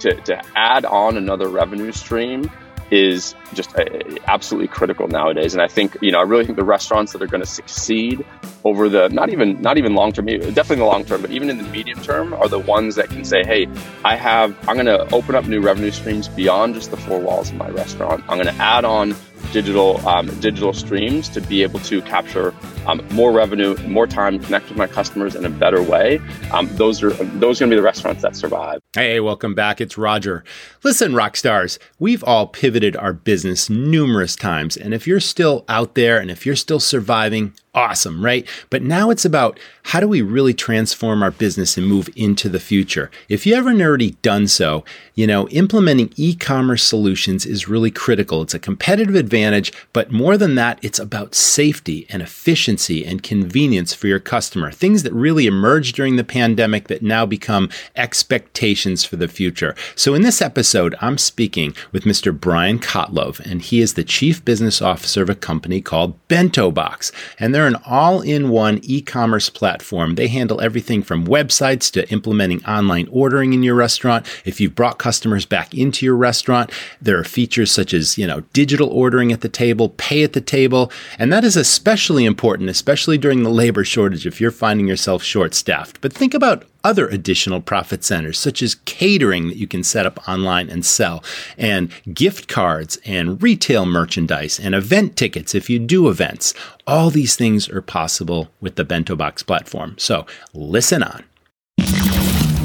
to, to add on another revenue stream is just uh, absolutely critical nowadays. And I think, you know, I really think the restaurants that are going to succeed over the not even not even long term, definitely the long term, but even in the medium term, are the ones that can say, "Hey, I have I'm going to open up new revenue streams beyond just the four walls of my restaurant. I'm going to add on digital um, digital streams to be able to capture um, more revenue, more time, connect with my customers in a better way. Um, those are those are going to be the restaurants that survive. Hey, welcome back. It's Roger. Listen, rock stars, we've all pivoted our business numerous times, and if you're still out there and if you're still surviving, awesome, right? But now it's about how do we really transform our business and move into the future? If you haven't already done so, you know, implementing e commerce solutions is really critical. It's a competitive advantage, but more than that, it's about safety and efficiency and convenience for your customer. Things that really emerged during the pandemic that now become expectations for the future. So in this episode, I'm speaking with Mr. Brian Kotlov, and he is the Chief Business Officer of a company called Bento Box. And they're an all in one e commerce platform. They handle everything from websites to implementing online ordering in your restaurant. If you've brought customers back into your restaurant, there are features such as, you know, digital ordering at the table, pay at the table. And that is especially important, especially during the labor shortage if you're finding yourself short staffed. But think about other additional profit centers, such as catering that you can set up online and sell, and gift cards and retail merchandise and event tickets if you do events. All these things are possible with the Bento Box platform. So listen on.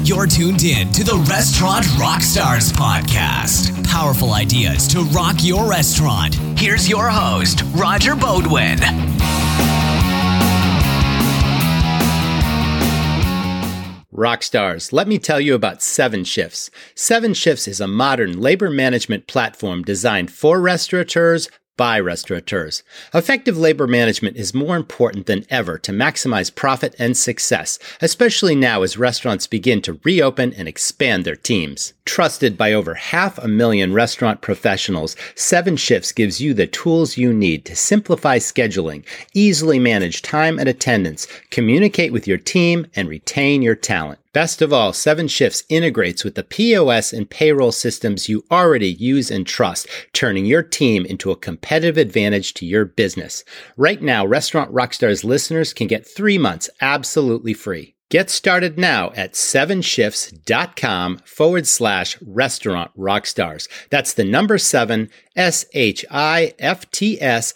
You're tuned in to the Restaurant Rockstars podcast. Powerful ideas to rock your restaurant. Here's your host, Roger Beaudoin. Rock stars, let me tell you about Seven Shifts. Seven Shifts is a modern labor management platform designed for restaurateurs by restaurateurs. Effective labor management is more important than ever to maximize profit and success, especially now as restaurants begin to reopen and expand their teams. Trusted by over half a million restaurant professionals, Seven Shifts gives you the tools you need to simplify scheduling, easily manage time and attendance, communicate with your team, and retain your talent. Best of all, Seven Shifts integrates with the POS and payroll systems you already use and trust, turning your team into a competitive advantage to your business. Right now, Restaurant Rockstars listeners can get three months absolutely free. Get started now at sevenshifts.com forward slash restaurant rockstars. That's the number seven, S H I F T S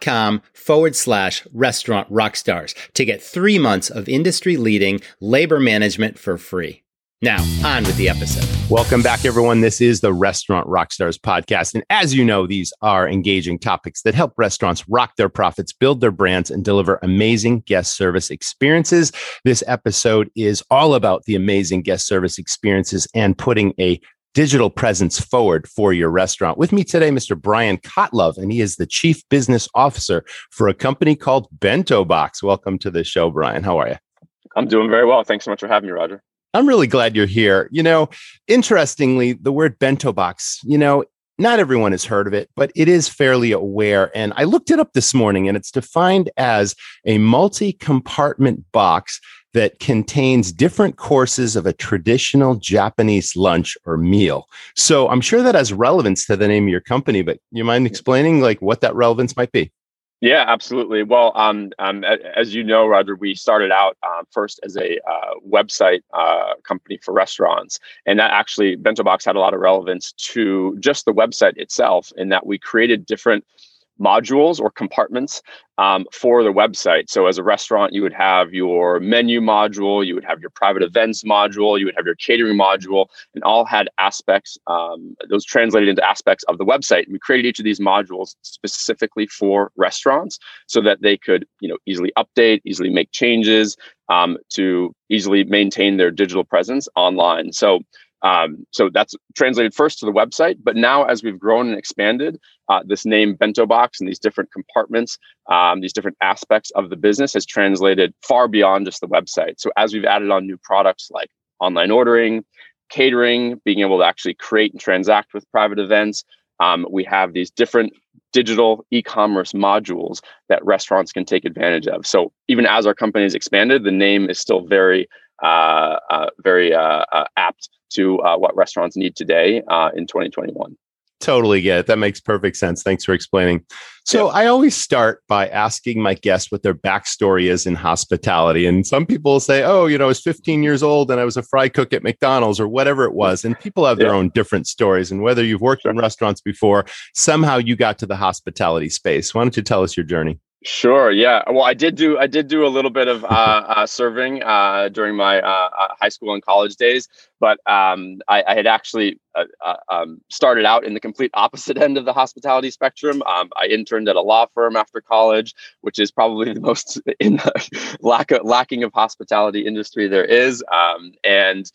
com forward slash restaurant rockstars to get three months of industry leading labor management for free. Now, on with the episode. Welcome back, everyone. This is the Restaurant Rockstars podcast. And as you know, these are engaging topics that help restaurants rock their profits, build their brands, and deliver amazing guest service experiences. This episode is all about the amazing guest service experiences and putting a digital presence forward for your restaurant. With me today, Mr. Brian Kotlove, and he is the Chief Business Officer for a company called Bento Box. Welcome to the show, Brian. How are you? I'm doing very well. Thanks so much for having me, Roger. I'm really glad you're here. You know, interestingly, the word bento box, you know, not everyone has heard of it, but it is fairly aware. And I looked it up this morning and it's defined as a multi compartment box that contains different courses of a traditional Japanese lunch or meal. So I'm sure that has relevance to the name of your company, but you mind explaining like what that relevance might be? Yeah, absolutely. Well, um, um, as you know, Roger, we started out um, first as a uh, website uh, company for restaurants, and that actually Bento Box had a lot of relevance to just the website itself, in that we created different modules or compartments um, for the website. So, as a restaurant, you would have your menu module, you would have your private events module, you would have your catering module, and all had aspects, um, those translated into aspects of the website. We created each of these modules specifically for restaurants so that they could, you know, easily update, easily make changes, um, to easily maintain their digital presence online. So, um, so that's translated first to the website, but now as we've grown and expanded, uh, this name Bento Box and these different compartments, um, these different aspects of the business has translated far beyond just the website. So as we've added on new products like online ordering, catering, being able to actually create and transact with private events, um, we have these different digital e-commerce modules that restaurants can take advantage of. So even as our company has expanded, the name is still very very uh, uh, apt to uh, what restaurants need today in 2021. Totally get it. That makes perfect sense. Thanks for explaining. So, I always start by asking my guests what their backstory is in hospitality. And some people say, Oh, you know, I was 15 years old and I was a fry cook at McDonald's or whatever it was. And people have their yeah. own different stories. And whether you've worked sure. in restaurants before, somehow you got to the hospitality space. Why don't you tell us your journey? Sure. Yeah. Well, I did do I did do a little bit of uh, uh, serving uh, during my uh, uh, high school and college days, but um, I, I, had actually uh, um, started out in the complete opposite end of the hospitality spectrum. Um, I interned at a law firm after college, which is probably the most in the lack of, lacking of hospitality industry there is, um, and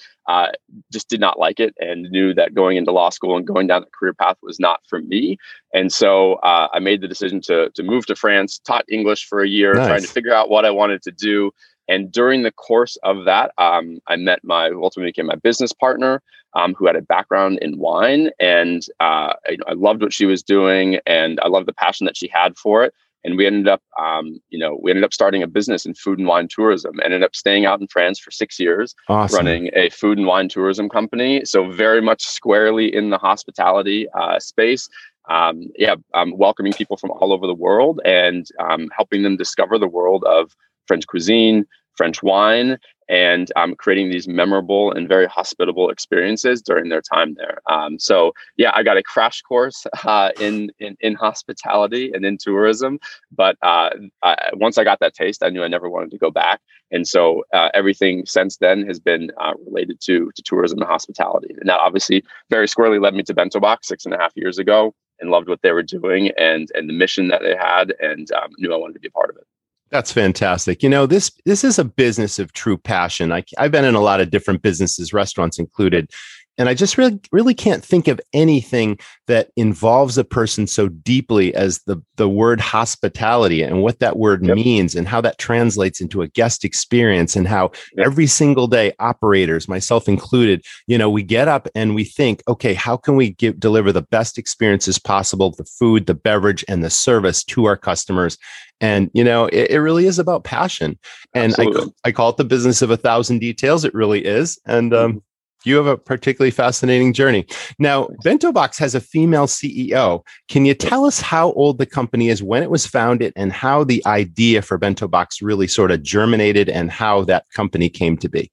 just did not like it, and knew that going into law school and going down that career path was not for me. And so uh, I made the decision to, to move to France, taught English for a year, nice. trying to figure out what I wanted to do. And during the course of that, um, I met my, ultimately became my business partner, um, who had a background in wine. And uh, I, I loved what she was doing and I loved the passion that she had for it and we ended up um, you know we ended up starting a business in food and wine tourism ended up staying out in france for six years awesome. running a food and wine tourism company so very much squarely in the hospitality uh, space um, yeah, um, welcoming people from all over the world and um, helping them discover the world of French cuisine, French wine, and um, creating these memorable and very hospitable experiences during their time there. Um, so, yeah, I got a crash course uh, in, in, in hospitality and in tourism. But uh, I, once I got that taste, I knew I never wanted to go back. And so, uh, everything since then has been uh, related to to tourism and hospitality. And that obviously very squarely led me to Bento Box six and a half years ago and loved what they were doing and and the mission that they had and um, knew I wanted to be a part of it. That's fantastic. You know, this this is a business of true passion. I, I've been in a lot of different businesses, restaurants included, and I just really, really can't think of anything that involves a person so deeply as the, the word hospitality and what that word yep. means and how that translates into a guest experience and how yep. every single day operators, myself included, you know, we get up and we think, okay, how can we give, deliver the best experiences possible, the food, the beverage, and the service to our customers? And, you know, it, it really is about passion. And I, I call it the business of a thousand details. It really is. And, um, mm-hmm you have a particularly fascinating journey. Now, Bento Box has a female CEO. Can you tell us how old the company is, when it was founded, and how the idea for Bento Box really sort of germinated and how that company came to be?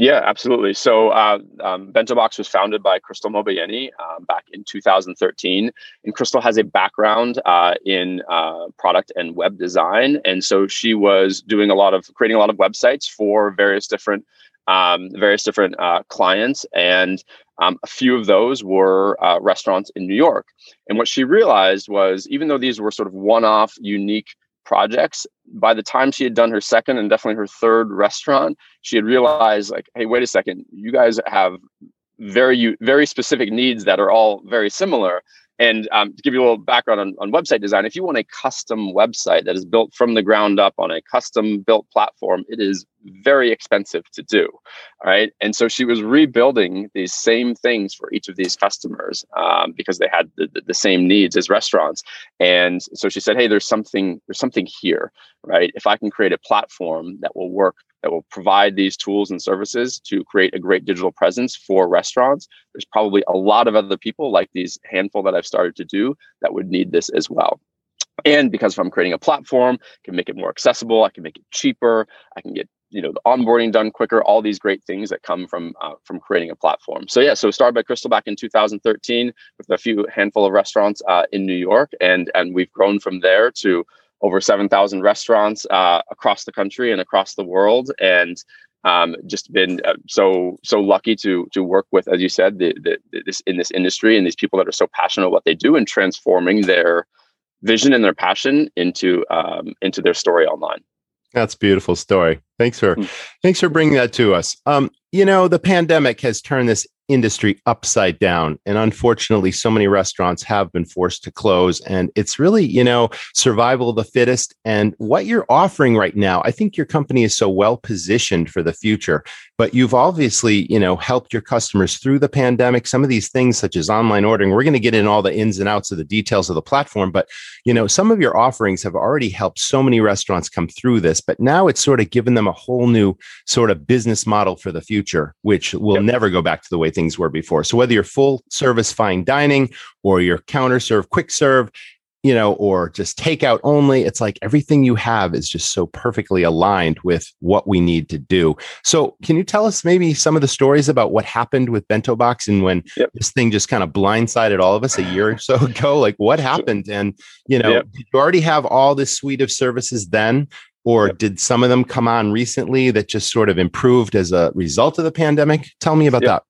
Yeah, absolutely. So, uh, um, Bento Box was founded by Krystle Mobayeni um, back in 2013. And Krystle has a background uh, in uh, product and web design. And so she was doing a lot of creating a lot of websites for various different um, various different uh, clients, and um, a few of those were uh, restaurants in New York. And what she realized was, even though these were sort of one-off, unique projects, by the time she had done her second and definitely her third restaurant, she had realized, like, hey, wait a second, you guys have very very specific needs that are all very similar and um, to give you a little background on, on website design, if you want a custom website that is built from the ground up on a custom built platform, it is very expensive to do. All right. And so she was rebuilding these same things for each of these customers um, because they had the, the same needs as restaurants. And so she said, Hey, there's something, there's something here, right? If I can create a platform that will work that will provide these tools and services to create a great digital presence for restaurants. There's probably a lot of other people like these handful that I've started to do that would need this as well. And because if I'm creating a platform, I can make it more accessible, I can make it cheaper, I can get you know the onboarding done quicker all these great things that come from uh, from creating a platform so yeah so started by Krystle back in 2013 with a few handful of restaurants uh, in new york and and we've grown from there to over 7,000 restaurants uh, across the country and across the world. And um, just been uh, so so lucky to to work with, as you said, the, the, this in this industry and these people that are so passionate about what they do and transforming their vision and their passion into um, into their story online. That's beautiful story. Thanks for mm-hmm. thanks for bringing that to us. Um, you know, the pandemic has turned this industry upside down. And unfortunately, so many restaurants have been forced to close. And it's really, you know, survival of the fittest. And what you're offering right now, I think your company is so well positioned for the future. But you've obviously, you know, helped your customers through the pandemic. Some of these things, such as online ordering, we're going to get in all the ins and outs of the details of the platform. But, you know, some of your offerings have already helped so many restaurants come through this. But now it's sort of given them a whole new sort of business model for the future, which will yep. never go back to the way things were before. So whether you're full service fine dining or your counter serve quick serve, you know, or just takeout only, it's like everything you have is just so perfectly aligned with what we need to do. So, can you tell us maybe some of the stories about what happened with Bento Box and when yep. this thing just kind of blindsided all of us a year or so ago? Like, what happened? And, you know, yep. did you already have all this suite of services then? or yep. did some of them come on recently that just sort of improved as a result of the pandemic? Tell me about yep. that.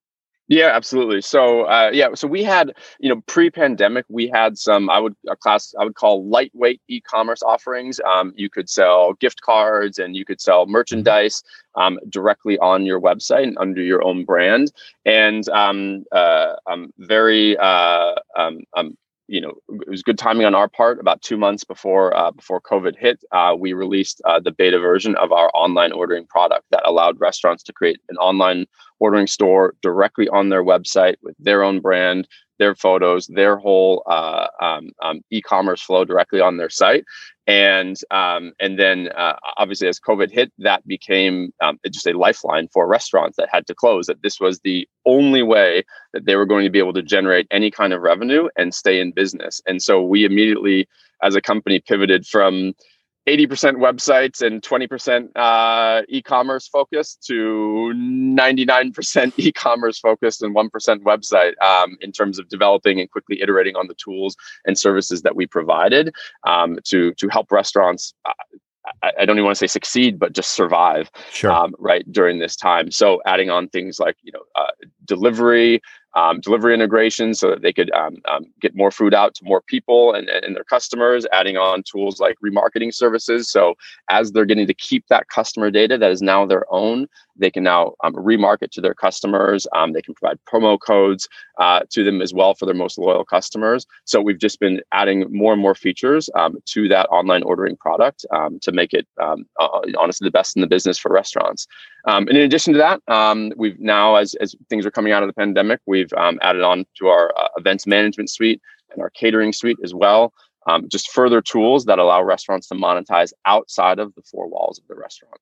Yeah, absolutely. So, uh, yeah, so we had, you know, pre-pandemic, we had some, I would a class, I would call lightweight e-commerce offerings. Um, you could sell gift cards and you could sell mm-hmm. merchandise um, directly on your website and under your own brand. And um, uh, I'm very, uh, um, um, you know, it was good timing on our part. About two months before uh, before COVID hit, uh, we released uh, the beta version of our online ordering product that allowed restaurants to create an online ordering store directly on their website with their own brand, their photos, their whole uh, um, um, e-commerce flow directly on their site. And um, and then uh, obviously as COVID hit, that became um, just a lifeline for restaurants that had to close. That this was the only way that they were going to be able to generate any kind of revenue and stay in business. And so we immediately, as a company, pivoted from 80% websites and 20% uh, e-commerce focused to 99% e-commerce focused and 1% website um, in terms of developing and quickly iterating on the tools and services that we provided um, to to help restaurants uh, I, don't even want to say succeed, but just survive. Sure. Um, right during this time. So adding on things like you know uh, delivery, um, delivery integration so that they could um, um, get more food out to more people and, and their customers, adding on tools like remarketing services. So as they're getting to keep that customer data that is now their own, they can now um, remarket to their customers. Um, they can provide promo codes uh, to them as well for their most loyal customers. So we've just been adding more and more features um, to that online ordering product to make it uh, honestly the best in the business for restaurants. and in addition to that, we've now, as, as things are coming out of the pandemic, we We've um, added on to our uh, events management suite and our catering suite as well. Um, just further tools that allow restaurants to monetize outside of the four walls of the restaurant.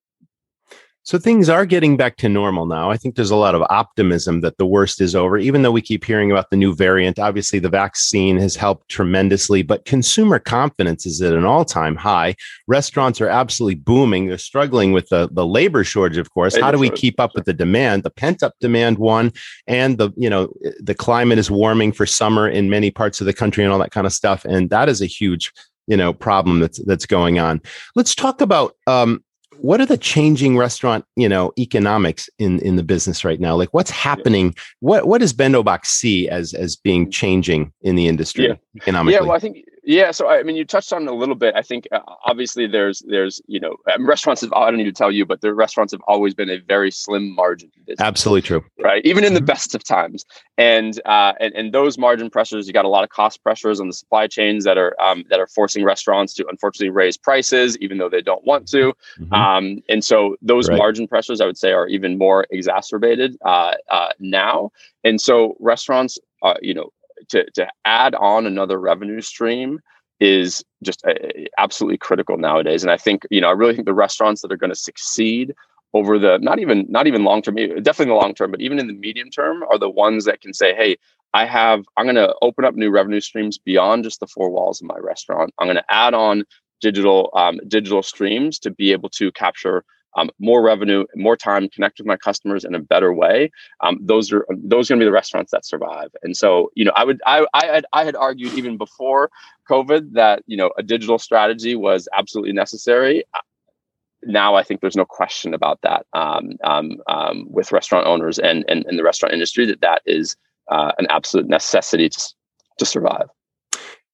So things are getting back to normal now. I think there's a lot of optimism that the worst is over, even though we keep hearing about the new variant. Obviously, the vaccine has helped tremendously, but consumer confidence is at an all time high. Restaurants are absolutely booming. They're struggling with the, the labor shortage, of course. How do we keep up with the demand, the pent up demand one, and the, you know, the climate is warming for summer in many parts of the country and all that kind of stuff. And that is a huge you know problem that's that's going on let's talk about um, what are the changing restaurant you know economics in in the business right now? Like what's happening? What what does bento box see as as being changing in the industry yeah. economically? yeah well i think yeah, so I mean, you touched on it a little bit. I think uh, obviously there's there's you know um, restaurants have I don't need to tell you, but the restaurants have always been a very slim margin. Business, Absolutely true. Right, even in the mm-hmm. best of times, and uh, and and those margin pressures, you got a lot of cost pressures on the supply chains that are um, that are forcing restaurants to unfortunately raise prices, even though they don't want to. Mm-hmm. Um, and so those right. margin pressures, I would say, are even more exacerbated uh, uh, now. And so restaurants, uh, you know, to to add on another revenue stream is just uh, absolutely critical nowadays. And I think you know I really think the restaurants that are going to succeed over the not even not even long term, definitely in the long term, but even in the medium term, are the ones that can say, hey. I have, I'm going to open up new revenue streams beyond just the four walls of my restaurant. I'm going to add on digital um, digital streams to be able to capture um, more revenue, more time, connect with my customers in a better way. Um, those are those are going to be the restaurants that survive. And so, you know, I would I I had, I had argued even before COVID that you know a digital strategy was absolutely necessary. Now I think there's no question about that um, um, um, with restaurant owners and, and and the restaurant industry that that is uh, an absolute necessity to to survive.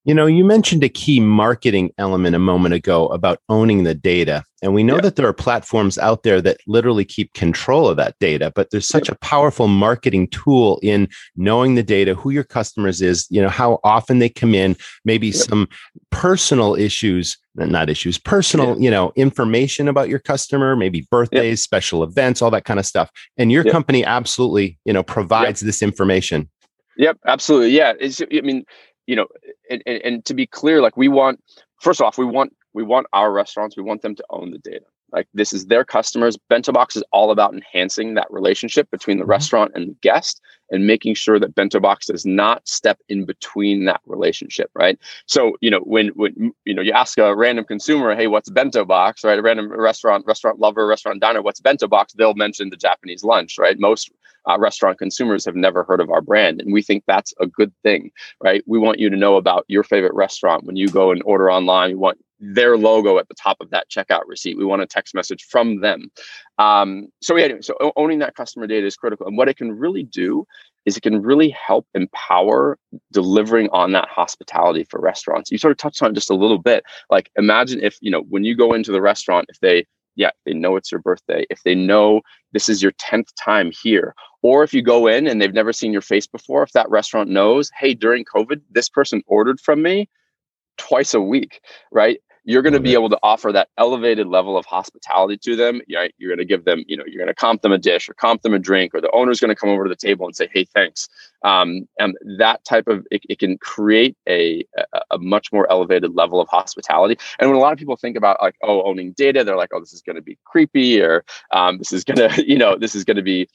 You know, you mentioned a key marketing element a moment ago about owning the data. And we know yeah. that there are platforms out there that literally keep control of that data, but there's such a powerful marketing tool in knowing the data, who your customers is, you know, how often they come in, maybe some personal issues, not issues, personal, you know, information about your customer, maybe birthdays, special events, all that kind of stuff. And your company absolutely, you know, provides this information. Yep, absolutely. Yeah. It's, I mean, you know, and, and, and to be clear, like we want, first off, we want we want our restaurants, we want them to own the data. Like this is their customers. Bento Box is all about enhancing that relationship between the mm-hmm. restaurant and the guest and making sure that Bento Box does not step in between that relationship, right? So, you know, when when you know you ask a random consumer, hey, what's Bento Box, right? A random restaurant, restaurant lover, restaurant diner, what's Bento Box? They'll mention the Japanese lunch, right? Most uh, restaurant consumers have never heard of our brand. And we think that's a good thing, right? We want you to know about your favorite restaurant when you go and order online. We want their logo at the top of that checkout receipt. We want a text message from them. Um, so yeah, so owning that customer data is critical. And what it can really do is it can really help empower delivering on that hospitality for restaurants. You sort of touched on it just a little bit. Like imagine if, you know, when you go into the restaurant, if they yeah, they know it's your birthday, if they know this is your 10th time here, or if you go in and they've never seen your face before, if that restaurant knows, hey, during COVID, this person ordered from me twice a week, right? You're going to be able to offer that elevated level of hospitality to them. You're, you're going to give them, you know, you're going to comp them a dish or comp them a drink, or the owner's going to come over to the table and say, "Hey, thanks." Um, and that type of it, it can create a, a, a much more elevated level of hospitality. And when a lot of people think about like, oh, owning data, they're like, "Oh, this is going to be creepy," or um, "This is going to, you know, this is going to be."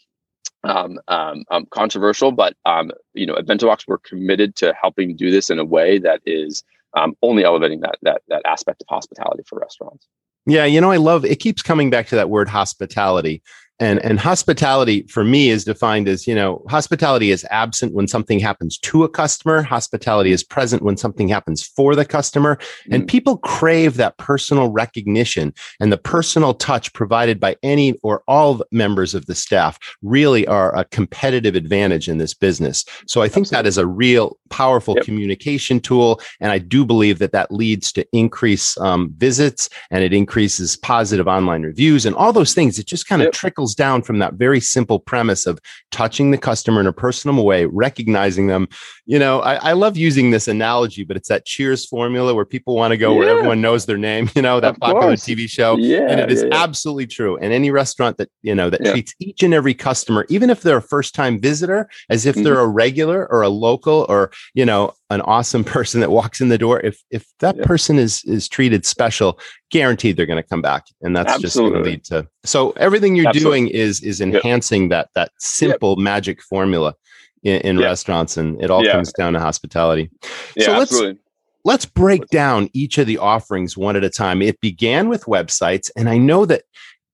Um, um, um, controversial, but um, you know, at BentoBox, we're committed to helping do this in a way that is um, only elevating that that that aspect of hospitality for restaurants. Yeah, you know, I love it keeps coming back to that word hospitality and and hospitality for me is defined as you know hospitality is absent when something happens to a customer hospitality is present when something happens for the customer mm-hmm. and people crave that personal recognition and the personal touch provided by any or all members of the staff really are a competitive advantage in this business so i think Absolutely. that is a real powerful yep. communication tool and i do believe that that leads to increase um, visits and it increases positive online reviews and all those things it just kind of yep. trickles trickles down from that very simple premise of touching the customer in a personal way, recognizing them. You know, I, I love using this analogy, but it's that Cheers formula where people want to go yeah. where everyone knows their name. You know, that of popular course. TV show, yeah, and it is yeah, absolutely true. And any restaurant that you know that treats each and every customer, even if they're a first time visitor, as if mm-hmm. they're a regular or a local or you know an awesome person that walks in the door if if that yeah. person is is treated special guaranteed they're going to come back and that's Absolutely. just going to lead to so everything you're Absolutely. doing is is enhancing yep. that that simple yep. magic formula in, in restaurants and it all comes down to hospitality yeah, so let's absolutely. let's break down each of the offerings one at a time it began with websites and i know that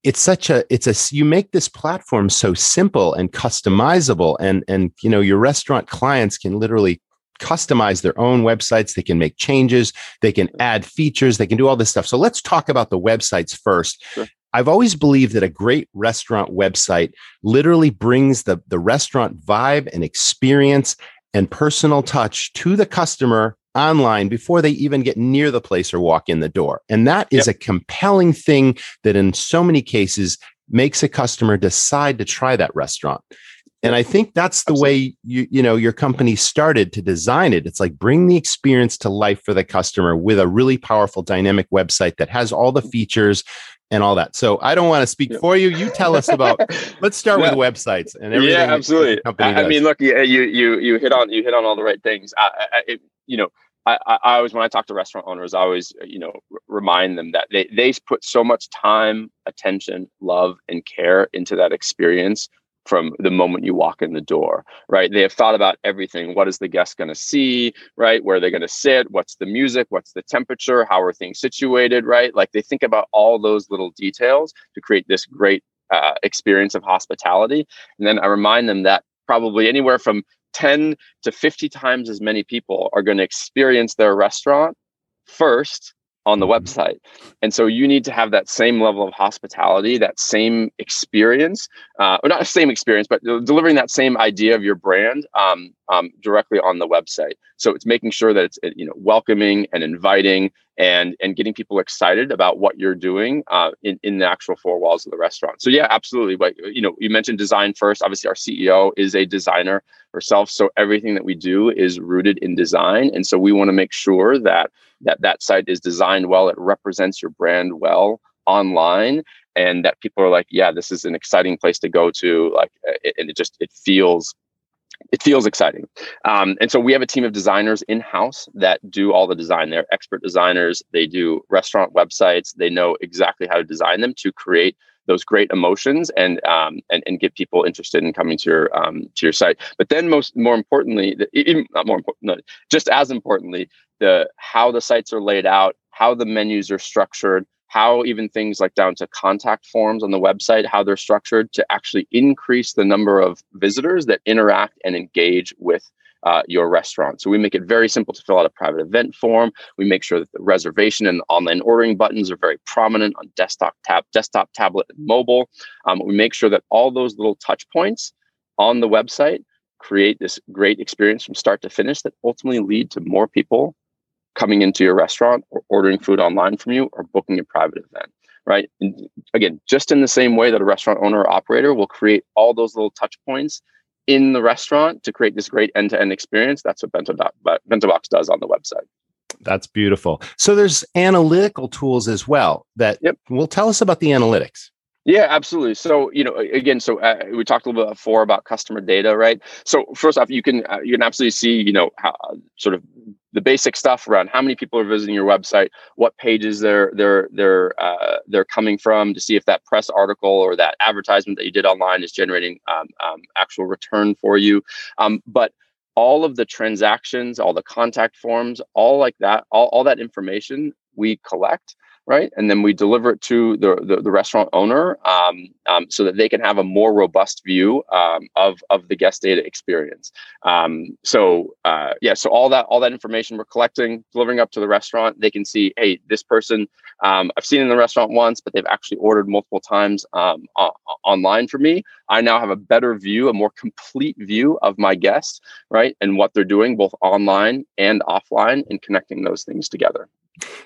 it's such a it's a you make this platform so simple and customizable and and you know your restaurant clients can literally customize their own websites. They can make changes. They can add features. They can do all this stuff. So let's talk about the websites first. Sure. I've always believed that a great restaurant website literally brings the, the restaurant vibe and experience and personal touch to the customer online before they even get near the place or walk in the door. And that is yep. a compelling thing that in so many cases makes a customer decide to try that restaurant. And I think that's the way you you know your company started to design it. It's like bring the experience to life for the customer with a really powerful dynamic website that has all the mm-hmm. features and all that. So I don't want to speak for you. You tell us about. let's start yeah. with websites and everything. Yeah, absolutely. I, I, mean, look, you you you hit on you hit on all the right things. I, I it, you know, I, I always when I talk to restaurant owners, I always uh, you know r- remind them that they they put so much time, attention, love, and care into that experience from the moment you walk in the door, right? They have thought about everything. What is the guest going to see, right? Where are they going to sit? What's the music? What's the temperature? How are things situated, right? Like they think about all those little details to create this great uh, experience of hospitality. And then I remind them that probably anywhere from 10 to 50 times as many people are going to experience their restaurant first on the website. And so you need to have that same level of hospitality, that same experience, uh, or not the same experience, but delivering that same idea of your brand um, um, directly on the website. So it's making sure that it's you know welcoming and inviting and and getting people excited about what you're doing uh, in in the actual four walls of the restaurant. So yeah, absolutely. But you know, you mentioned design first. Obviously, our CEO is a designer herself, so everything that we do is rooted in design, and so we want to make sure that that that site is designed well. It represents your brand well online and that people are like yeah this is an exciting place to go to like and it just it feels it feels exciting. Um, and so we have a team of designers in house that do all the design. They're expert designers. They do restaurant websites. They know exactly how to design them to create those great emotions and um, and and get people interested in coming to your um, to your site. But then most more importantly, the, even not more important, no, just as importantly, the how the sites are laid out, how the menus are structured, how even things like down to contact forms on the website, how they're structured to actually increase the number of visitors that interact and engage with uh, your restaurant. So we make it very simple to fill out a private event form. We make sure that the reservation and online ordering buttons are very prominent on desktop, tab, desktop, tablet, and mobile. Um, we make sure that all those little touch points on the website create this great experience from start to finish that ultimately lead to more people coming into your restaurant or ordering food online from you or booking a private event right? And again just in the same way that a restaurant owner or operator will create all those little touch points in the restaurant to create this great end-to-end experience that's what bento, bento box does on the website. That's beautiful. So there's analytical tools as well that yep. will tell us about the analytics yeah, absolutely. So you know, again, so uh, we talked a little bit before about customer data, right? So first off, you can uh, you can absolutely see you know how sort of the basic stuff around how many people are visiting your website, what pages they're they're they're uh, they're coming from to see if that press article or that advertisement that you did online is generating um, um, actual return for you. Um, but all of the transactions, all the contact forms, all like that, all, all that information we collect right? And then we deliver it to the the, the restaurant owner um, um, so that they can have a more robust view um, of of the guest data experience. Um, so uh, yeah, so all that all that information we're collecting, delivering up to the restaurant, they can see, hey, this person um, I've seen in the restaurant once, but they've actually ordered multiple times um, o- online for me. I now have a better view, a more complete view of my guests, right, and what they're doing both online and offline, and connecting those things together.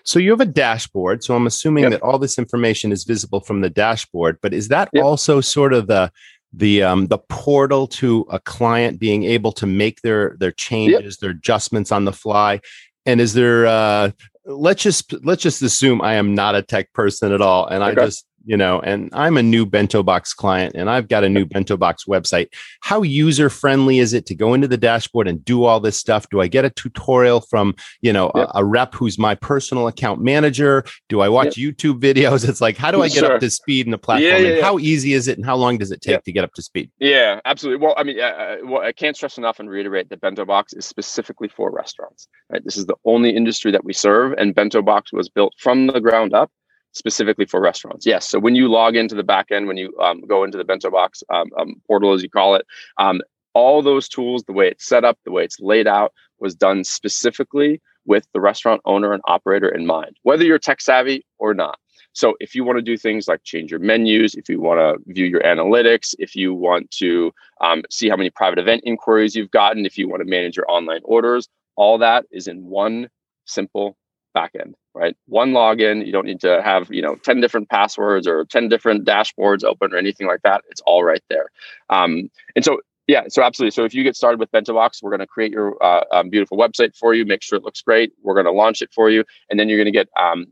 So you have a dashboard. So I'm assuming yep. that all this information is visible from the dashboard. But is that yep. also sort of the the um, the portal to a client being able to make their their changes, yep. their adjustments on the fly? And is there uh, let's just let's just assume I am not a tech person at all, and okay. I just you know, and I'm a new Bento Box client and I've got a new Bento Box website. How user friendly is it to go into the dashboard and do all this stuff? Do I get a tutorial from, you know, yep. a, a, rep who's my personal account manager? Do I watch yep. YouTube videos? It's like, how do I get sure. up to speed in the platform? Yeah, yeah, and how easy is it and how long does it take to get up to speed? Yeah, absolutely. Well, I mean, uh, well, I can't stress enough and reiterate that Bento Box is specifically for restaurants. Right? This is the only industry that we serve, and Bento Box was built from the ground up specifically for restaurants. Yes. So when you log into the backend, when you um, go into the bento box um, um, portal, as you call it, um, all those tools, the way it's set up, the way it's laid out, was done specifically with the restaurant owner and operator in mind, whether you're tech savvy or not. So if you want to do things like change your menus, if you want to view your analytics, if you want to um, see how many private event inquiries you've gotten, if you want to manage your online orders, all that is in one simple backend right? One login. You don't need to have you know ten different passwords or ten different dashboards open or anything like that. It's all right there. Um, and so yeah, so absolutely. So if you get started with BentoBox, we're going to create your uh, um, beautiful website for you, make sure it looks great. We're going to launch it for you, and then you're going to get um,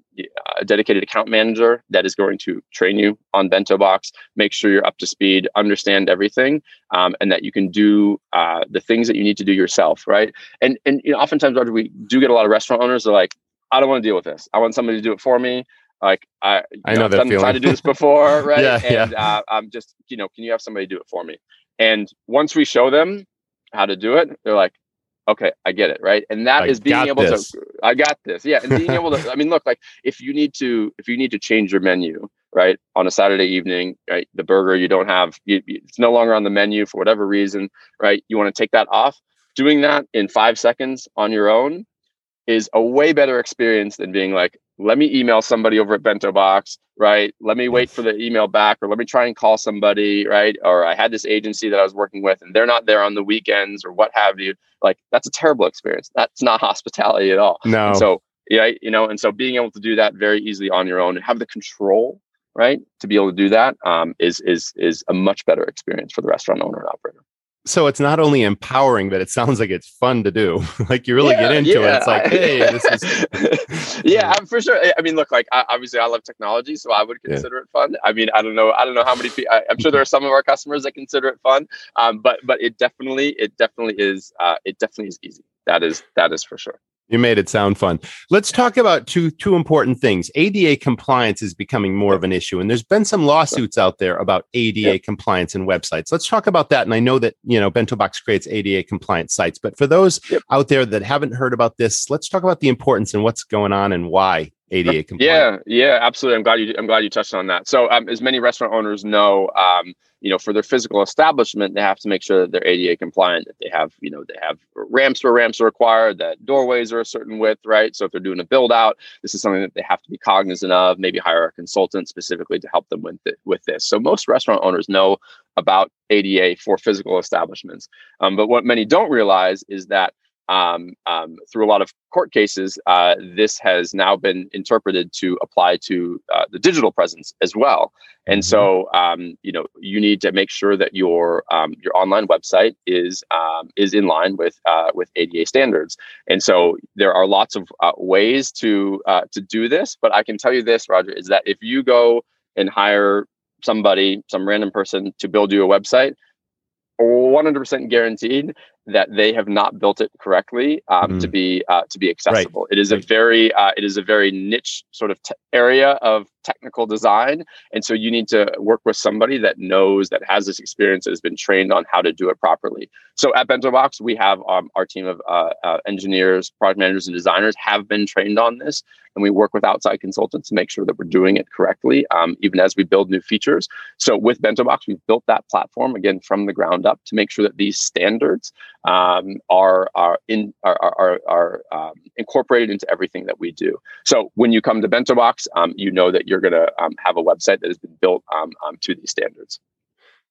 a dedicated account manager that is going to train you on BentoBox, make sure you're up to speed, understand everything, um, and that you can do uh, the things that you need to do yourself, right? And and you know, oftentimes, Roger, we do get a lot of restaurant owners that are like, I don't want to deal with this. I want somebody to do it for me. Like I, I know, know that feeling. Tried to do this before, right? yeah, and yeah. Uh, I'm just, you know, can you have somebody do it for me? And once we show them how to do it, they're like, okay, I get it, right? And that I is being able this. to, I got this, yeah, and being able to. I mean, look, like if you need to, if you need to change your menu, right, on a Saturday evening, right, the burger you don't have, you, it's no longer on the menu for whatever reason, right? You want to take that off. Doing that in five seconds on your own is a way better experience than being like, let me email somebody over at Bento Box, right? Let me wait for the email back, or let me try and call somebody, right? Or I had this agency that I was working with, and they're not there on the weekends, or what have you. Like that's a terrible experience. That's not hospitality at all. No. And so yeah, you know, and so being able to do that very easily on your own and have the control, right, to be able to do that um, is is is a much better experience for the restaurant owner and operator so it's not only empowering, but it sounds like it's fun to do. like you really yeah, get into yeah. it. It's like, hey, this is. yeah, I'm for sure. I mean, look, like obviously, I love technology, so I would consider yeah. it fun. I mean, I don't know, I don't know how many people. I, am sure there are some of our customers that consider it fun, um, but but it definitely, it definitely is. Uh, it definitely is easy. That is that is for sure. You made it sound fun. Let's talk about two two important things. ADA compliance is becoming more of an issue, and there's been some lawsuits out there about ADA compliance in websites. Let's talk about that. And I know that you know Bento Box creates ADA compliant sites, but for those yep. out there that haven't heard about this, let's talk about the importance and what's going on and why ADA compliant. Yeah, yeah, absolutely. I'm glad you I'm glad you touched on that. So, um, as many restaurant owners know, um, you know, for their physical establishment, they have to make sure that they're ADA compliant. That they have, you know, they have ramps where ramps are required. That doorways are a certain width, right? So, if they're doing a build out, this is something that they have to be cognizant of. Maybe hire a consultant specifically to help them with it, with this. So, most restaurant owners know about ADA for physical establishments, um, but what many don't realize is that um, um, through a lot of court cases, uh, this has now been interpreted to apply to uh, the digital presence as well. And mm-hmm. so, um, you know, you need to make sure that your um, your online website is um, is in line with uh, with ADA standards. And so, there are lots of uh, ways to uh, to do this. But I can tell you this, Roger, is that if you go and hire somebody, some random person, to build you a website, 100% guaranteed that they have not built it correctly um, mm. to be uh, to be accessible. Right. It is a very uh, it is a very niche sort of t- area of technical design, and so you need to work with somebody that knows that has this experience that has been trained on how to do it properly. So at BentoBox, we have um, our team of uh, uh engineers, product managers, and designers have been trained on this, and we work with outside consultants to make sure that we're doing it correctly, um, even as we build new features. So with BentoBox, we've built that platform again from the ground up to make sure that these standards um, are are in are are, are um, incorporated into everything that we do. So when you come to BentoBox, um, you know that you're going to um, have a website that has been built um, um, to these standards.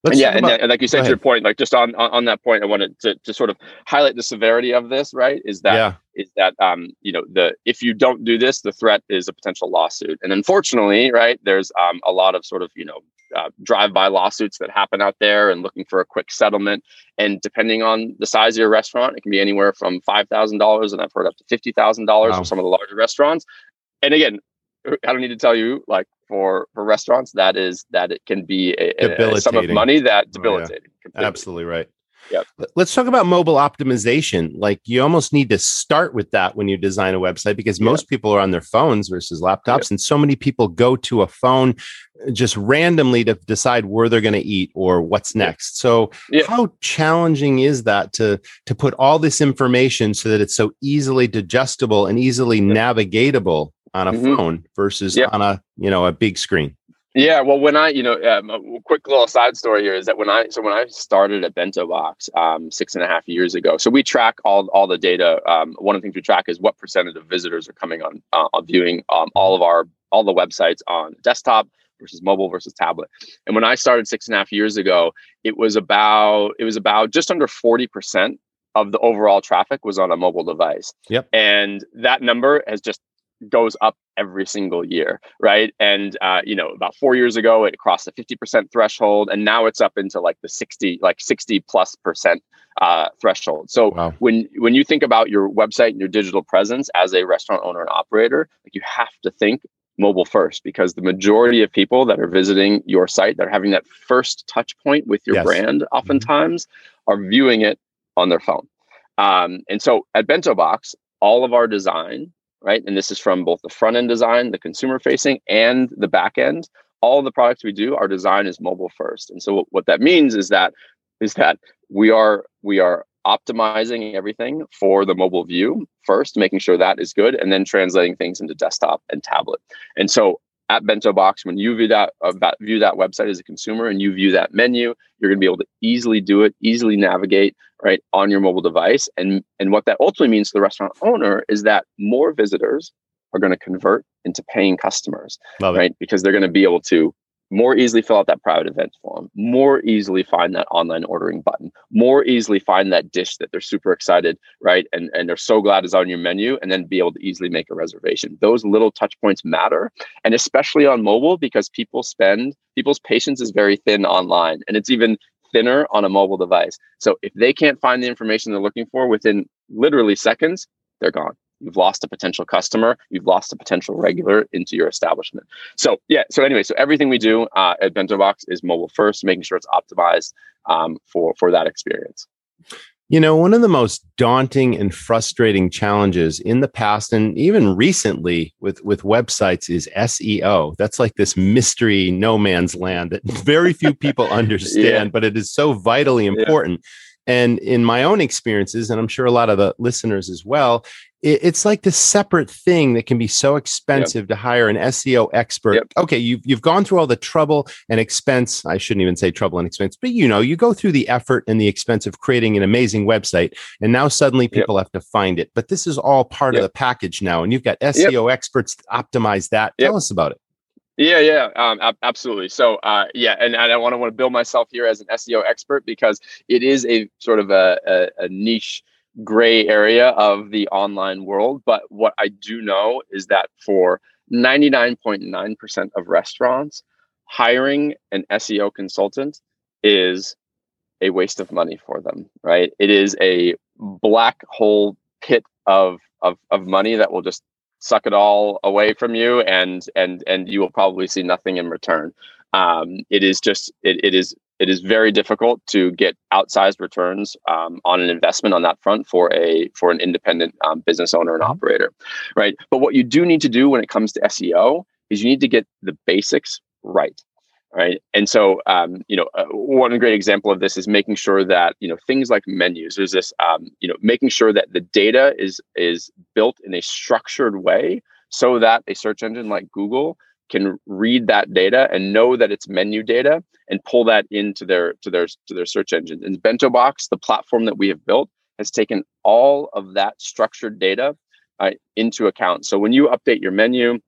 And yeah, and, and, like you said to your point, like just on, on, on that point, I wanted to, to sort of highlight the severity of this. Right? Is that yeah. is that um you know the if you don't do this, the threat is a potential lawsuit, and unfortunately, right, there's um a lot of sort of you know uh, drive-by lawsuits that happen out there and looking for a quick settlement. And depending on the size of your restaurant, it can be anywhere from five thousand dollars, and I've heard up to fifty thousand wow. dollars for some of the larger restaurants. And again, I don't need to tell you, like for for restaurants, that is that it can be a, a sum of money that debilitating. Oh, yeah. Absolutely right. Yeah. Let's talk about mobile optimization. Like you almost need to start with that when you design a website because yeah. most people are on their phones versus laptops. Yeah. And so many people go to a phone uh, just randomly to decide where they're going to eat or what's next. So how challenging is that to to put all this information so that it's so easily digestible and easily navigatable on a mm-hmm. phone versus on a, you know, a big screen? Yeah, well, when I, you know, um, a quick little side story here is that when I, so when I started at Bento Box um, six and a half years ago, so we track all all the data. Um, one of the things we track is what percentage of visitors are coming on uh, on viewing um, all of our all the websites on desktop versus mobile versus tablet. And when I started six and a half years ago, it was about it was about just under forty percent of the overall traffic was on a mobile device. Yep. And that number has just goes up every single year, right? And uh, you know, about four years ago, it crossed the fifty percent threshold, and now it's up into like the sixty, like sixty plus percent uh, threshold. So wow. when when you think about your website and your digital presence as a restaurant owner and operator, like you have to think mobile first because the majority of people that are visiting your site that are having that first touch point with your yes. brand mm-hmm. oftentimes mm-hmm. are viewing it on their phone um, and so at bento box all of our design right? And this is from both the front end design, the consumer facing, and the back end. All the products we do, our design is mobile first. And so what that means is that is that we are we are optimizing everything for the mobile view first, making sure that is good, and then translating things into desktop and tablet. And so at Bento Box, when you view that uh, view that website as a consumer and you view that menu, you're going to be able to easily do it, easily navigate right on your mobile device. And and what that ultimately means to the restaurant owner is that more visitors are going to convert into paying customers, Love right? it. Because they're going to be able to more easily fill out that private event form, more easily find that online ordering button, more easily find that dish that they're super excited, right? And and they're so glad is on your menu, and then be able to easily make a reservation. Those little touch points matter, and especially on mobile because people spend people's patience is very thin online, and it's even thinner on a mobile device. So if they can't find the information they're looking for within literally seconds, they're gone. You've lost a potential customer. You've lost a potential regular into your establishment. So yeah. So anyway, so everything we do uh, at Bento Box is mobile first, making sure it's optimized um, for for that experience. You know, one of the most daunting and frustrating challenges in the past and even recently with, with websites is SEO. That's like this mystery no man's land that very few people understand, Yeah. but it is so vitally important. And in my own experiences, and I'm sure a lot of the listeners as well, it, it's like this separate thing that can be so expensive to hire an SEO expert. Yep. Okay, you've you've gone through all the trouble and expense. I shouldn't even say trouble and expense, but you know, you go through the effort and the expense of creating an amazing website, and now suddenly Yep. people have to find it. But this is all part of the package now, and you've got SEO experts to optimize that. Yep. Tell us about it. Yeah, yeah, um, ab- absolutely. So, uh, yeah, and, and I want to want to build myself here as an SEO expert because it is a sort of a, a, a niche gray area of the online world. But what I do know is that for 99.9% of restaurants, hiring an SEO consultant is a waste of money for them, right? It is a black hole pit of of of money that will just suck it all away from you and and and you will probably see nothing in return. Um, it is just it, it is it is very difficult to get outsized returns um, on an investment on that front for a for an independent um, business owner and Mhm. operator right? But what you do need to do when it comes to seo is you need to get the basics right right? And so um, you know uh, one great example of this is making sure that you know things like menus there's this um, you know making sure that the data is is built in a structured way so that a search engine like google can read that data and know that it's menu data and pull that into their to their to their search engine and bento box the platform that we have built has taken all of that structured data uh, into account. So when you update your menu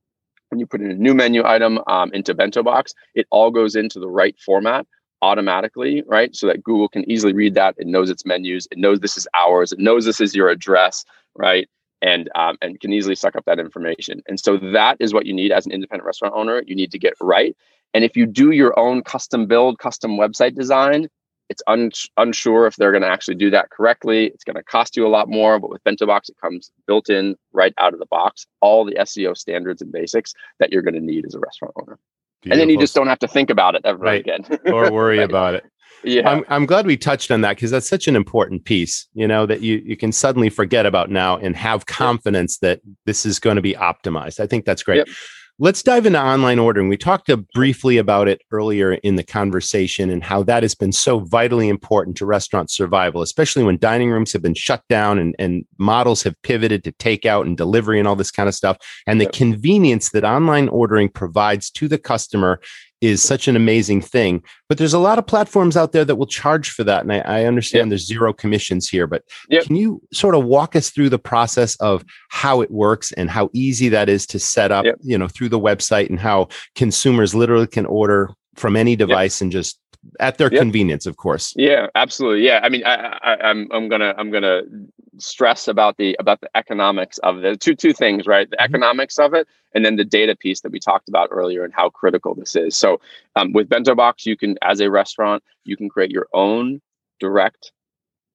when you put in a new menu item um, into bento box it all goes into the right format automatically right? So that google can easily read that. It knows its menus. It knows this is ours. It knows this is your address right? And um, and can easily suck up that information. And so that is what you need as an independent restaurant owner. You need to get right. And if you do your own custom build custom website design it's un- unsure if they're going to actually do that correctly it's going to cost you a lot more but with BentoBox, it comes built in right out of the box all the seo standards and basics that you're going to need as a restaurant owner and then you just don't have to think about it ever Right. again or worry Right. about it. yeah I'm, I'm glad we touched on that because that's such an important piece, you know, that you, you can suddenly forget about now and have confidence that this is going to be optimized. I think that's great. Yep. Let's dive into online ordering. We talked uh, briefly about it earlier in the conversation and how that has been so vitally important to restaurant survival, especially when dining rooms have been shut down and, and models have pivoted to takeout and delivery and all this kind of stuff. And the convenience that online ordering provides to the customer is such an amazing thing. But there's a lot of platforms out there that will charge for that. And I, I understand there's zero commissions here, but Yep. can you sort of walk us through the process of how it works and how easy that is to set up, Yep. you know, through the website and how consumers literally can order from any device and just at their Yep. convenience, of course. Yeah, absolutely. Yeah, I mean, I, I, I'm I'm gonna I'm gonna stress about the about the economics of the two two things, right? The Mhm. economics of it, and then the data piece that we talked about earlier, and how critical this is. So, um, with Bento Box, you can, as a restaurant, you can create your own direct,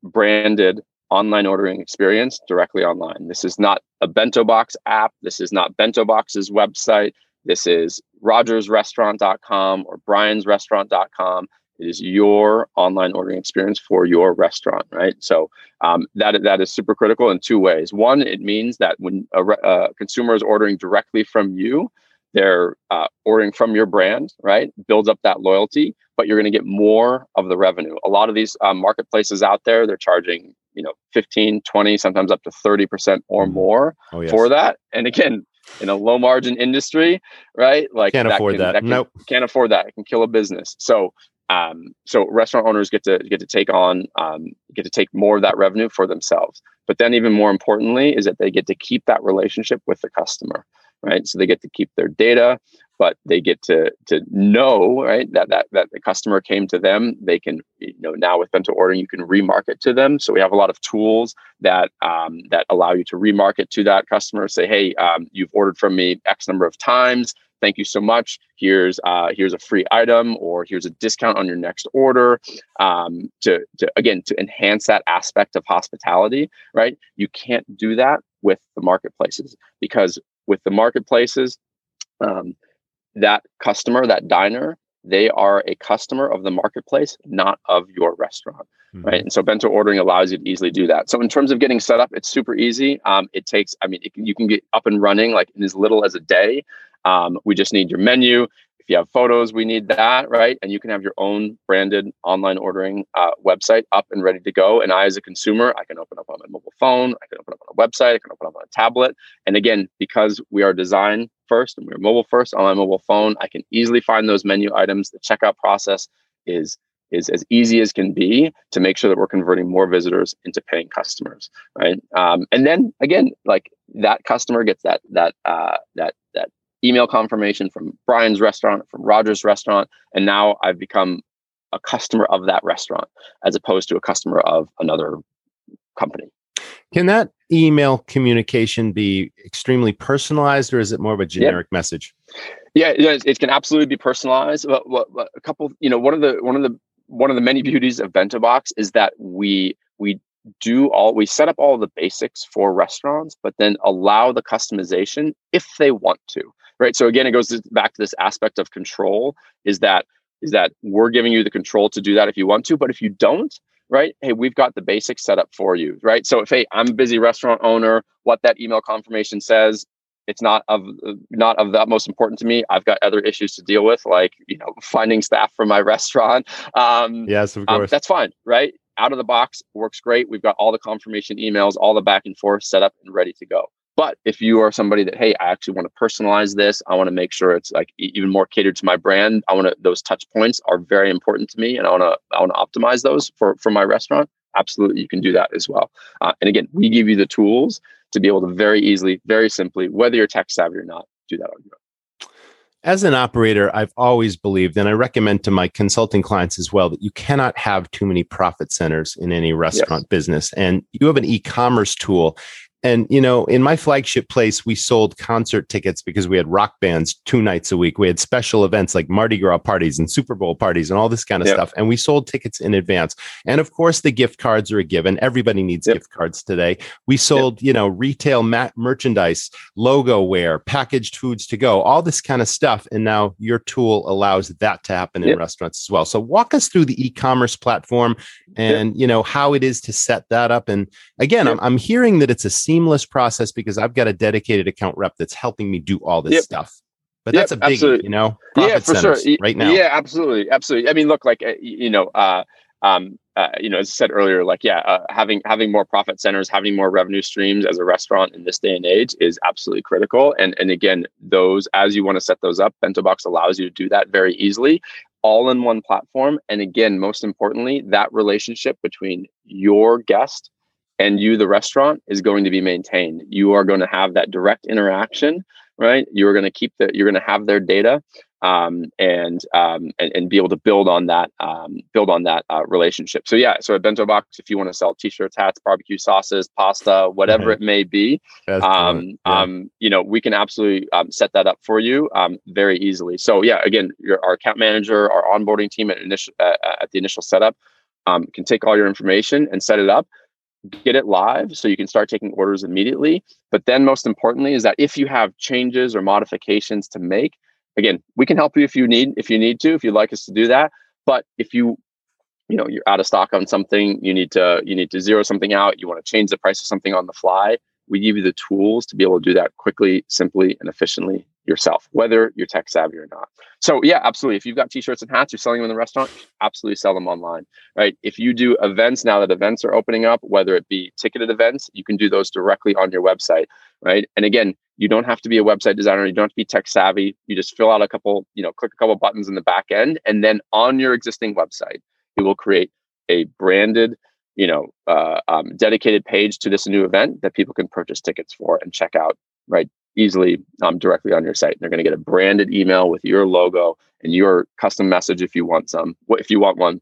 branded online ordering experience directly online. This is not a Bento Box app. This is not Bento Box's website. This is rogersrestaurant.com or briansrestaurant.com it is your online ordering experience for your restaurant right? So um, that that is super critical in two ways. One it means that when a, re- a consumer is ordering directly from you they're uh, ordering from your brand right? Builds up that loyalty but you're going to get more of the revenue. A lot of these um, marketplaces out there they're charging you know 15 20 sometimes up to 30% or Mhm. more Oh, yes. for that. And again in a low margin industry right like Can't afford that. can- Nope. can't afford that it can kill a business so um, so restaurant owners get to get to take on um, get to take more of that revenue for themselves but then even more importantly is that they get to keep that relationship with the customer right? So they get to keep their data, but they get to to know right that that that the customer came to them. They can you know now with bento ordering you can remarket to them. So we have a lot of tools that um, that allow you to remarket to that customer. Say, hey, um, you've ordered from me X number of times thank you so much here's uh, here's a free item or here's a discount on your next order um, to, to again to enhance that aspect of hospitality right you can't do that with the marketplaces because with the marketplaces um, that customer that diner they are a customer of the marketplace not of your restaurant mm-hmm. right and so bento ordering allows you to easily do that so in terms of getting set up it's super easy um, it takes i mean can, you can get up and running like in as little as a day um, we just need your menu. If you have photos, we need that, right? And you can have your own branded online ordering uh, website up and ready to go. And I, as a consumer, I can open up on my mobile phone, I can open up on a website, I can open up on a tablet. And again, because we are design first and we're mobile first on my mobile phone, I can easily find those menu items. The checkout process is is as easy as can be to make sure that we're converting more visitors into paying customers, right? Um, and then again, like that customer gets that that uh, that that email confirmation from Brian's restaurant, from Roger's restaurant, and now I've become a customer of that restaurant as opposed to a customer of another company. Can that email communication be extremely personalized, or is it more of a generic message? Yeah, it can absolutely be personalized. But, a couple, you know, one of the one of the one of the many beauties of Bento Box is that we we do all we set up all the basics for restaurants, but then allow the customization if they want to right? So again it goes back to this aspect of control is that is that we're giving you the control to do that if you want to but if you don't right hey we've got the basics set up for you right? So if hey i'm a busy restaurant owner what that email confirmation says it's not of not of that most important to me. I've got other issues to deal with like you know finding staff for my restaurant um yes of um, course. um, that's fine right? Out of the box works great. We've got all the confirmation emails all the back and forth set up and ready to go but if you are somebody that, hey, I actually want to personalize this, I want to make sure it's like even more catered to my brand. I want to those touch points are very important to me, and I want to I want to optimize those for for my restaurant. Absolutely, you can do that as well. Uh, and again, we give you the tools to be able to very easily, very simply, whether you're tech savvy or not, do that on your own. As an operator, I've always believed, and I recommend to my consulting clients as well, that you cannot have too many profit centers in any restaurant yes. business. And you have an e commerce tool. And, you know, in my flagship place, we sold concert tickets because we had rock bands two nights a week. We had special events like Mardi Gras parties and Super Bowl parties and all this kind of yep. stuff. And we sold tickets in advance. And of course, the gift cards are a given. Everybody needs yep. gift cards today. We sold, yep. you know, retail merchandise, logo wear, packaged foods to go, all this kind of stuff. And now your tool allows that to happen in restaurants as well. So walk us through the e-commerce platform and, you know, how it is to set that up. And again, I'm, I'm hearing that it's a seamless process because I've got a dedicated account rep that's helping me do all this yep. stuff. But yep, that's a big, you know, yeah, for sure, right now. Yeah, absolutely, absolutely. I mean, look, like uh, you know, uh, um, uh, you know, as I said earlier, like yeah, uh, having having more profit centers, having more revenue streams as a restaurant in this day and age is absolutely critical. And and again, those as you want to set those up, Bento Box allows you to do that very easily, all in one platform. And again, most importantly, that relationship between your guest and you the restaurant is going to be maintained. You are going to have that direct interaction right? You're going to keep that you're going to have their data um, and, um, and and be able to build on that um, build on that uh, relationship. So yeah so at bento box if you want to sell t-shirts hats barbecue sauces pasta whatever it may be um, yeah. um, you know we can absolutely um, set that up for you um, very easily. So yeah again your our account manager our onboarding team at initial uh, at the initial setup um, can take all your information and set it up get it live so you can start taking orders immediately. But then, most importantly, is that if you have changes or modifications to make, again, we can help you if you need if you need to, if you'd like us to do that. But if you you know you're out of stock on something, you need to you need to zero something out, you want to change the price of something on the fly, we give you the tools to be able to do that quickly, simply, and efficiently yourself, whether you're tech savvy or not. So yeah, absolutely. If you've got t-shirts and hats, you're selling them in the restaurant, absolutely sell them online, right? If you do events now that events are opening up, whether it be ticketed events, you can do those directly on your website, right? And again, you don't have to be a website designer, you don't have to be tech savvy. You just fill out a couple, you know, click a couple buttons in the back end, and then on your existing website, it will create a branded you know uh, um, dedicated page to this new event that people can purchase tickets for and check out right easily um, directly on your site. They're going to get a branded email with your logo and your custom message if you want some, if you want one,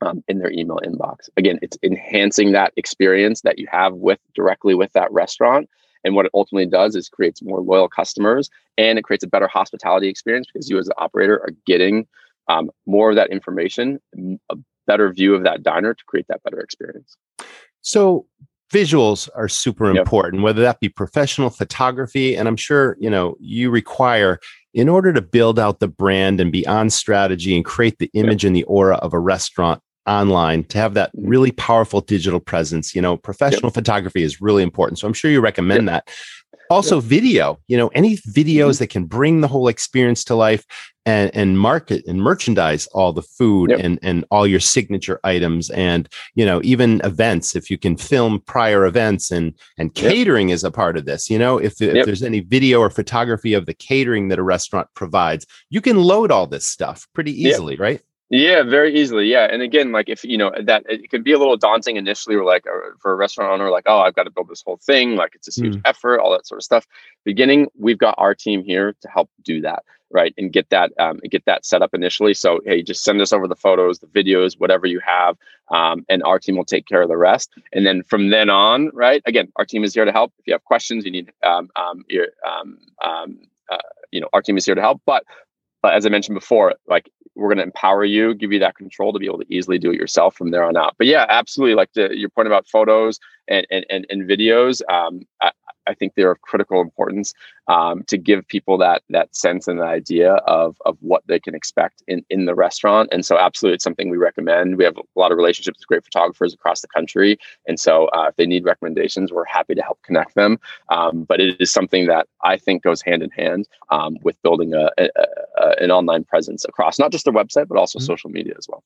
um, in their email inbox. Again, it's enhancing that experience that you have with directly with that restaurant. And what it ultimately does is creates more loyal customers and it creates a better hospitality experience because you as an operator are getting um, more of that information, a better view of that diner to create that better experience. So visuals are super yep. important, whether that be professional photography. And I'm sure, you know, you require in order to build out the brand and be on strategy and create the image yep. and the aura of a restaurant online to have that mm-hmm. really powerful digital presence you know professional yep. photography is really important so i'm sure you recommend that also yep. video you know any videos mm-hmm. that can bring the whole experience to life and and market and merchandise all the food and and all your signature items and you know even events if you can film prior events and and catering is a part of this you know if, if there's any video or photography of the catering that a restaurant provides you can load all this stuff pretty easily right yeah, very easily. Yeah, and again, like if you know that it can be a little daunting initially, or like for a restaurant owner, like oh, I've got to build this whole thing, like it's a huge mm. effort, all that sort of stuff. Beginning, we've got our team here to help do that, right, and get that um, get that set up initially. So hey, just send us over the photos, the videos, whatever you have, um, and our team will take care of the rest. And then from then on, right, again, our team is here to help. If you have questions, you need um, um, your, um, um, uh, you know, our team is here to help. But but as I mentioned before, like we're going to empower you, give you that control to be able to easily do it yourself from there on out. But yeah, absolutely. Like the, your point about photos and and and, and videos, um, I think they're of critical importance um, to give people that that sense and the idea of of what they can expect in in the restaurant. And so, absolutely, it's something we recommend. We have a lot of relationships with great photographers across the country, and so uh, if they need recommendations, we're happy to help connect them. Um, but it is something that I think goes hand in hand um, with building a, a, a, an online presence across not just their website but also mm-hmm. social media as well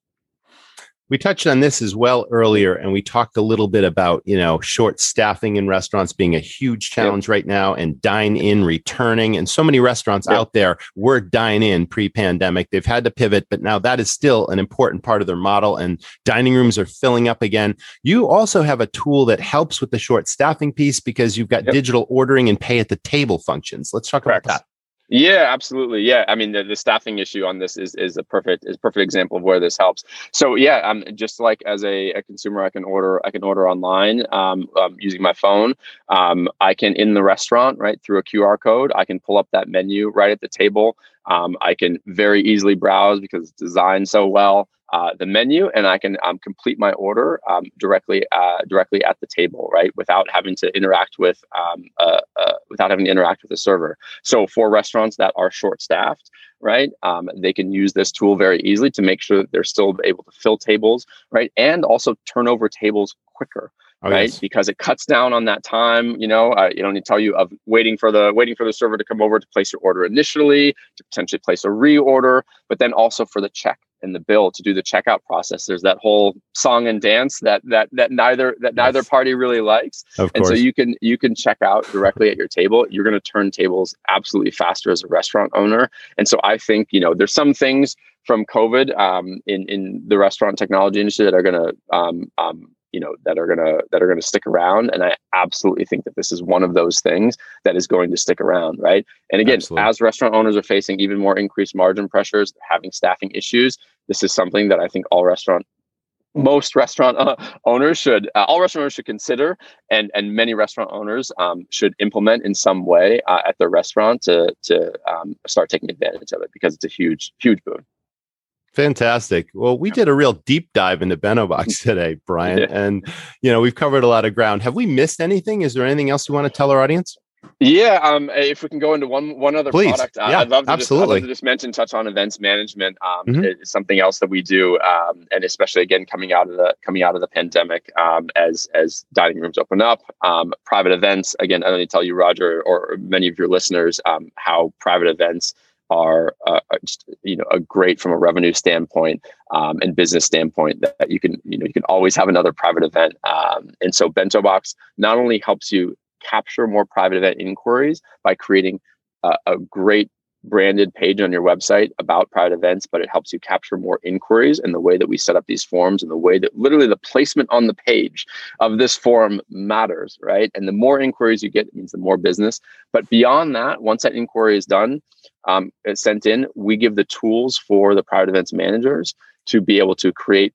we touched on this as well earlier and we talked a little bit about you know short staffing in restaurants being a huge challenge yep. right now and dine in returning and so many restaurants yep. out there were dine in pre-pandemic they've had to pivot but now that is still an important part of their model and dining rooms are filling up again you also have a tool that helps with the short staffing piece because you've got yep. digital ordering and pay at the table functions let's talk Correct. about that yeah, absolutely. Yeah, I mean the, the staffing issue on this is is a perfect is a perfect example of where this helps. So yeah, um, just like as a, a consumer, I can order I can order online um, um, using my phone. Um, I can in the restaurant right through a QR code. I can pull up that menu right at the table. Um, I can very easily browse because it's designed so well uh, the menu and I can um, complete my order um, directly uh, directly at the table, right, without having to interact with um, uh, uh without having to interact with the server. So for restaurants that are short staffed, right, um, they can use this tool very easily to make sure that they're still able to fill tables, right, and also turn over tables quicker. Oh, right yes. because it cuts down on that time you know uh, you don't need to tell you of waiting for the waiting for the server to come over to place your order initially to potentially place a reorder but then also for the check in the bill to do the checkout process. There's that whole song and dance that that that neither that neither yes. party really likes. Of and so you can you can check out directly at your table. You're going to turn tables absolutely faster as a restaurant owner. And so I think you know there's some things from COVID um, in in the restaurant technology industry that are going to um, um, you know that are gonna that are gonna stick around. And i absolutely think that this is one of those things that is going to stick around right? And again absolutely. as restaurant owners are facing even more increased margin pressures having staffing issues this is something that i think all restaurant most restaurant uh, owners should uh, all restaurant owners should consider and and many restaurant owners um, should implement in some way uh, at their restaurant to to um, start taking advantage of it because it's a huge huge boon Fantastic. Well, we did a real deep dive into BentoBox today, Brian, yeah. and you know we've covered a lot of ground. Have we missed anything? Is there anything else you want to tell our audience? Yeah, um, if we can go into one one other Please. product, yeah, I'd love to absolutely. Just, to just mention touch on events management. Um, mm-hmm. It's something else that we do, um, and especially again coming out of the coming out of the pandemic, um, as as dining rooms open up, um, private events. Again, I don't need to tell you, Roger, or many of your listeners, um, how private events are uh, just, you know a great from a revenue standpoint um, and business standpoint that, that, you can you know you can always have another private event um, and so bento box not only helps you capture more private event inquiries by creating a great branded page on your website about private events, but it helps you capture more inquiries and the way that we set up these forms and the way that literally the placement on the page of this form matters, right? And the more inquiries you get, it means the more business. But beyond that, once that inquiry is done, um, it's sent in, we give the tools for the private events managers to be able to create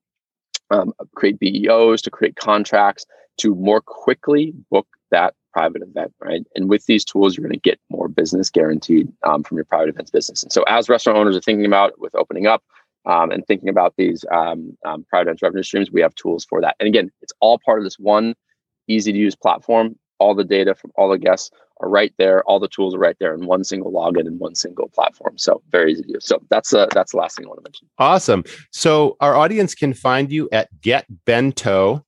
um, create BEOs, to create contracts, to more quickly book that private event, right? And with these tools, you're going to get more business guaranteed um, from your private events business. And so, as restaurant owners are thinking about with opening up um, and thinking about these um, um, private events revenue streams, we have tools for that. And again, it's all part of this one easy to use platform. All the data from all the guests are right there. All the tools are right there in one single login and one single platform. So very easy to use. So that's that's the last thing I want to mention. Awesome. So our audience can find you at getbento.com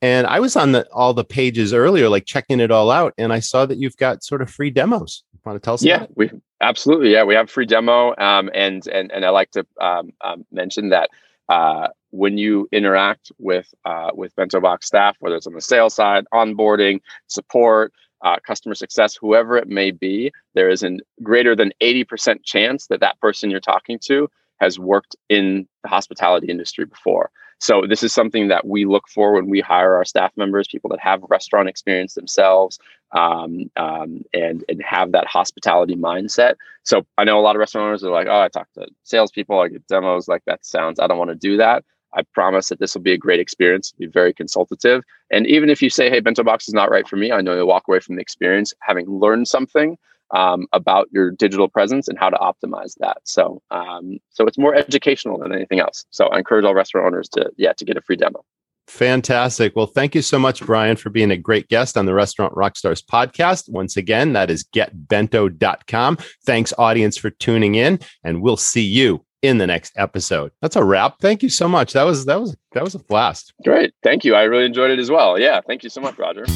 and I was on the all the pages earlier, like checking it all out, and I saw that you've got sort of free demos. You want to tell us? Yeah, we absolutely. Yeah, we have free demo, um, and and and I like to um, um, mention that uh, when you interact with uh, with Bento Box staff, whether it's on the sales side, onboarding, support, uh, customer success, whoever it may be, there is a greater than eighty percent chance that that person you're talking to has worked in the hospitality industry before. So this is something that we look for when we hire our staff members, people that have restaurant experience themselves, um, um, and and have that hospitality mindset. So I know a lot of restaurant owners are like, oh, I talk to salespeople, I get demos. Like that sounds, I don't want to do that. I promise that this will be a great experience, be very consultative. And even if you say, hey, Bento Box is not right for me, I know you'll walk away from the experience having learned something um, about your digital presence and how to optimize that. So, um, so it's more educational than anything else. So, I encourage all restaurant owners to yeah to get a free demo. Fantastic. Well, thank you so much, Brian, for being a great guest on the Restaurant Rockstars podcast. Once again, that is getbento.com. Thanks, audience, for tuning in, and we'll see you in the next episode. That's a wrap. Thank you so much. That was that was that was a blast. Great. Thank you. I really enjoyed it as well. Yeah. Thank you so much, Roger.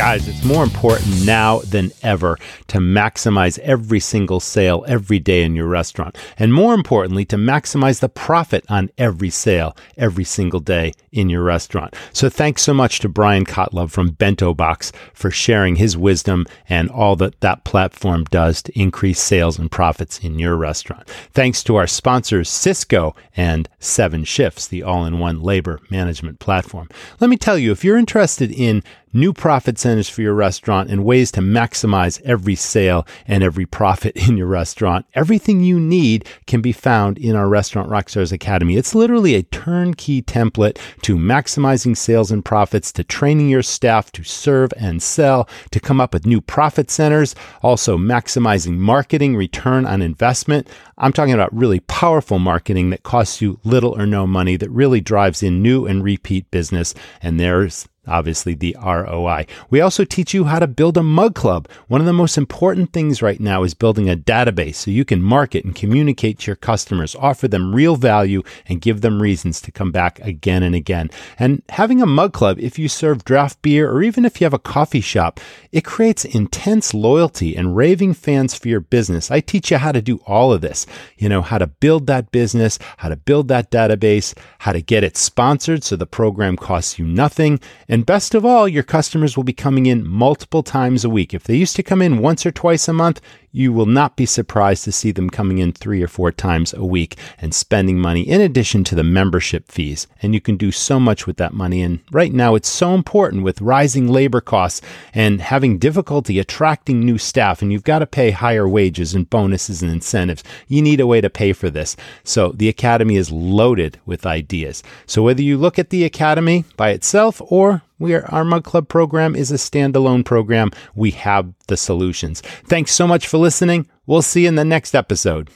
Guys, it's more important now than ever to maximize every single sale every day in your restaurant. And more importantly, to maximize the profit on every sale every single day in your restaurant. So thanks so much to Brian Kotlov from Bento Box for sharing his wisdom and all that that platform does to increase sales and profits in your restaurant. Thanks to our sponsors, Sysco and Seven Shifts, the all in one labor management platform. Let me tell you, if you're interested in new profit centers for your restaurant and ways to maximize every sale and every profit in your restaurant. Everything you need can be found in our Restaurant Rockstars Academy. It's literally a turnkey template to maximizing sales and profits, to training your staff to serve and sell, to come up with new profit centers, also maximizing marketing return on investment. I'm talking about really powerful marketing that costs you little or no money that really drives in new and repeat business. And there's obviously the ROI. We also teach you how to build a mug club. One of the most important things right now is building a database so you can market and communicate to your customers, offer them real value, and give them reasons to come back again and again. And having a mug club, if you serve draft beer or even if you have a coffee shop, it creates intense loyalty and raving fans for your business. I teach you how to do all of this. You know, how to build that business, how to build that database, how to get it sponsored so the program costs you nothing and best of all, your customers will be coming in multiple times a week. If they used to come in once or twice a month, you will not be surprised to see them coming in three or four times a week and spending money in addition to the membership fees. And you can do so much with that money. And right now, it's so important with rising labor costs and having difficulty attracting new staff. And you've got to pay higher wages and bonuses and incentives. You need a way to pay for this. So the Academy is loaded with ideas. So whether you look at the Academy by itself or we are, our Mug Club program is a standalone program. We have the solutions. Thanks so much for listening. We'll see you in the next episode.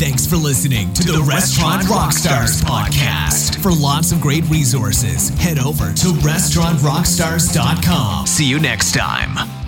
Thanks for listening to the Restaurant Rockstars podcast. For lots of great resources, head over to restaurantrockstars.com. See you next time.